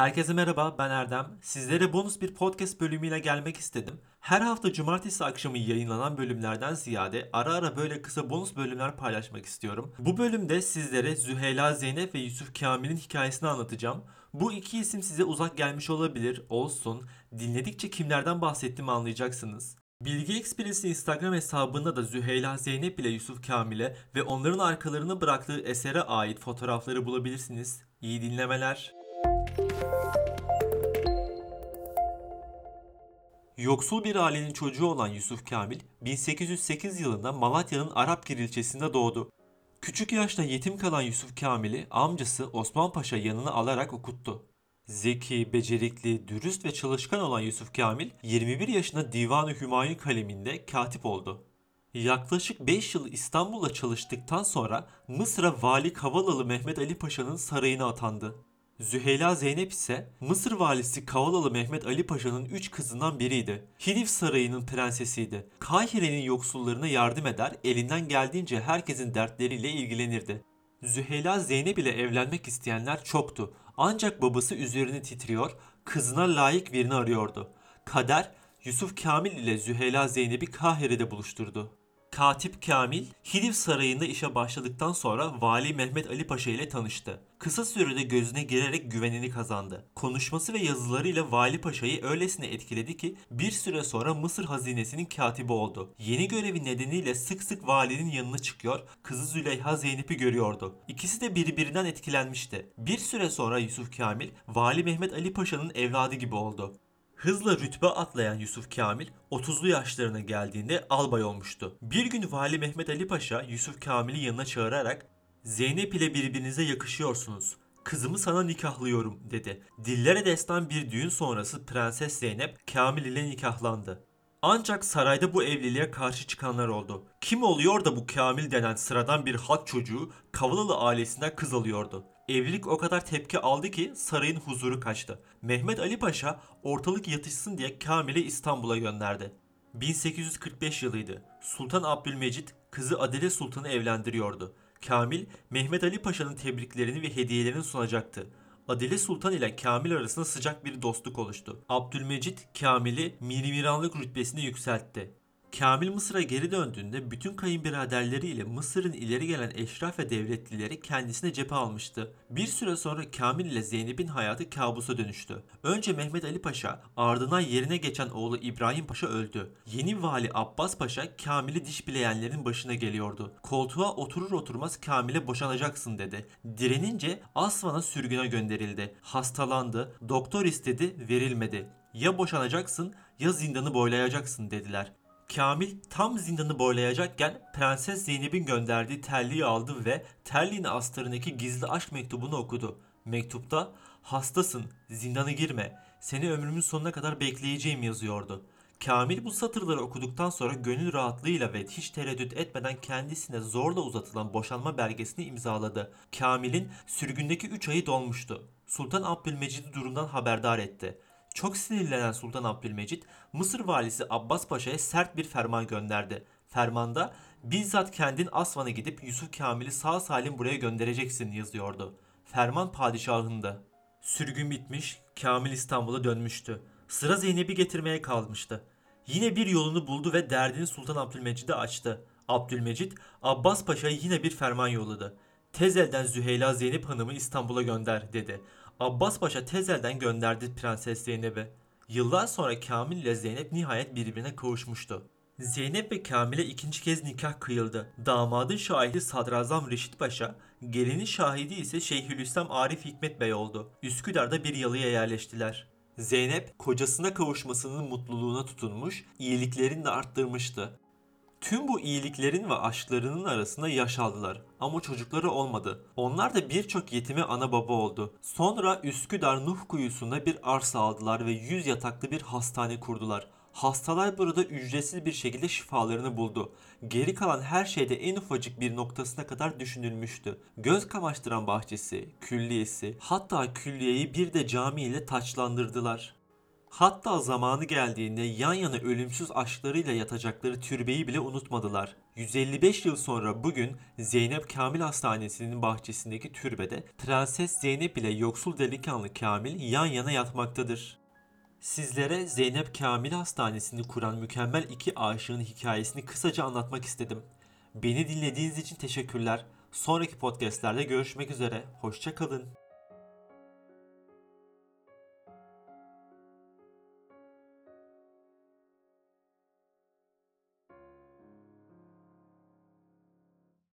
Herkese merhaba ben Erdem. Sizlere bonus bir podcast bölümüyle gelmek istedim. Her hafta cumartesi akşamı yayınlanan bölümlerden ziyade ara ara böyle kısa bonus bölümler paylaşmak istiyorum. Bu bölümde sizlere Züheyla Zeynep ve Yusuf Kamil'in hikayesini anlatacağım. Bu iki isim size uzak gelmiş olabilir, olsun. Dinledikçe kimlerden bahsettiğimi anlayacaksınız. Bilgi Express'in Instagram hesabında da Züheyla Zeynep ile Yusuf Kamil'e ve onların arkalarına bıraktığı esere ait fotoğrafları bulabilirsiniz. İyi dinlemeler. Yoksul bir ailenin çocuğu olan Yusuf Kamil, 1808 yılında Malatya'nın Arapgir ilçesinde doğdu. Küçük yaşta yetim kalan Yusuf Kamil'i amcası Osman Paşa yanına alarak okuttu. Zeki, becerikli, dürüst ve çalışkan olan Yusuf Kamil, 21 yaşında Divan-ı Hümayun kaleminde katip oldu. Yaklaşık 5 yıl İstanbul'da çalıştıktan sonra Mısır'a Vali Kavalalı Mehmet Ali Paşa'nın sarayına atandı. Züheyla Zeynep ise Mısır valisi Kavalalı Mehmet Ali Paşa'nın üç kızından biriydi. Hilif Sarayı'nın prensesiydi. Kahire'nin yoksullarına yardım eder, elinden geldiğince herkesin dertleriyle ilgilenirdi. Züheyla Zeynep ile evlenmek isteyenler çoktu. Ancak babası üzerine titriyor, kızına layık birini arıyordu. Kader, Yusuf Kamil ile Züheyla Zeynep'i Kahire'de buluşturdu. Katip Kamil, Hilif Sarayı'nda işe başladıktan sonra Vali Mehmet Ali Paşa ile tanıştı. Kısa sürede gözüne girerek güvenini kazandı. Konuşması ve yazılarıyla Vali Paşa'yı öylesine etkiledi ki bir süre sonra Mısır hazinesinin katibi oldu. Yeni görevi nedeniyle sık sık valinin yanına çıkıyor, kızı Züleyha Zeynep'i görüyordu. İkisi de birbirinden etkilenmişti. Bir süre sonra Yusuf Kamil, Vali Mehmet Ali Paşa'nın evladı gibi oldu. Hızla rütbe atlayan Yusuf Kamil 30'lu yaşlarına geldiğinde albay olmuştu. Bir gün Vali Mehmet Ali Paşa Yusuf Kamil'i yanına çağırarak Zeynep ile birbirinize yakışıyorsunuz. Kızımı sana nikahlıyorum dedi. Dillere destan bir düğün sonrası Prenses Zeynep Kamil ile nikahlandı. Ancak sarayda bu evliliğe karşı çıkanlar oldu. Kim oluyor da bu Kamil denen sıradan bir halk çocuğu Kavalalı ailesinden kız alıyordu. Evlilik o kadar tepki aldı ki sarayın huzuru kaçtı. Mehmet Ali Paşa ortalık yatışsın diye Kamil'i İstanbul'a gönderdi. 1845 yılıydı. Sultan Abdülmecit kızı Adile Sultan'ı evlendiriyordu. Kamil, Mehmet Ali Paşa'nın tebriklerini ve hediyelerini sunacaktı. Adile Sultan ile Kamil arasında sıcak bir dostluk oluştu. Abdülmecit, Kamil'i Mirmiranlık rütbesine yükseltti. Kamil Mısır'a geri döndüğünde bütün kayınbiraderleriyle Mısır'ın ileri gelen eşraf ve devletlileri kendisine cephe almıştı. Bir süre sonra Kamil ile Zeynep'in hayatı kabusa dönüştü. Önce Mehmet Ali Paşa, ardından yerine geçen oğlu İbrahim Paşa öldü. Yeni vali Abbas Paşa Kamil'i diş bileyenlerin başına geliyordu. Koltuğa oturur oturmaz Kamil'e boşanacaksın dedi. Direnince Asvan'a sürgüne gönderildi. Hastalandı, doktor istedi, verilmedi. Ya boşanacaksın ya zindanı boylayacaksın dediler. Kamil tam zindanı boylayacakken Prenses Zeynep'in gönderdiği terliği aldı ve terliğin astarındaki gizli aşk mektubunu okudu. Mektupta hastasın, zindana girme, seni ömrümün sonuna kadar bekleyeceğim yazıyordu. Kamil bu satırları okuduktan sonra gönül rahatlığıyla ve hiç tereddüt etmeden kendisine zorla uzatılan boşanma belgesini imzaladı. Kamil'in sürgündeki 3 ayı dolmuştu. Sultan Abdülmecid'i durumdan haberdar etti. Çok sinirlenen Sultan Abdülmecit, Mısır valisi Abbas Paşa'ya sert bir ferman gönderdi. Fermanda bizzat kendin Asvan'a gidip Yusuf Kamil'i sağ salim buraya göndereceksin yazıyordu. Ferman padişahında. Sürgün bitmiş, Kamil İstanbul'a dönmüştü. Sıra Zeynep'i getirmeye kalmıştı. Yine bir yolunu buldu ve derdini Sultan Abdülmecid'e açtı. Abdülmecid, Abbas Paşa'ya yine bir ferman yolladı. Tez elden Züheyla Zeynep Hanım'ı İstanbul'a gönder dedi. Abbas Paşa tezelden gönderdi Prenses Zeynep'i. Yıllar sonra Kamil ile Zeynep nihayet birbirine kavuşmuştu. Zeynep ve Kamil'e ikinci kez nikah kıyıldı. Damadın şahidi Sadrazam Reşit Paşa, gelinin şahidi ise Şeyhülislam Arif Hikmet Bey oldu. Üsküdar'da bir yalıya yerleştiler. Zeynep kocasına kavuşmasının mutluluğuna tutunmuş, iyiliklerini de arttırmıştı. Tüm bu iyiliklerin ve aşklarının arasında yaş aldılar ama çocukları olmadı. Onlar da birçok yetime ana baba oldu. Sonra Üsküdar Nuh kuyusunda bir arsa aldılar ve 100 yataklı bir hastane kurdular. Hastalar burada ücretsiz bir şekilde şifalarını buldu. Geri kalan her şeyde en ufacık bir noktasına kadar düşünülmüştü. Göz kamaştıran bahçesi, külliyesi, hatta külliyeyi bir de cami ile taçlandırdılar. Hatta zamanı geldiğinde yan yana ölümsüz aşklarıyla yatacakları türbeyi bile unutmadılar. 155 yıl sonra bugün Zeynep Kamil Hastanesi'nin bahçesindeki türbede Prenses Zeynep ile yoksul delikanlı Kamil yan yana yatmaktadır. Sizlere Zeynep Kamil Hastanesi'ni kuran mükemmel iki aşığın hikayesini kısaca anlatmak istedim. Beni dinlediğiniz için teşekkürler. Sonraki podcastlerde görüşmek üzere. Hoşçakalın.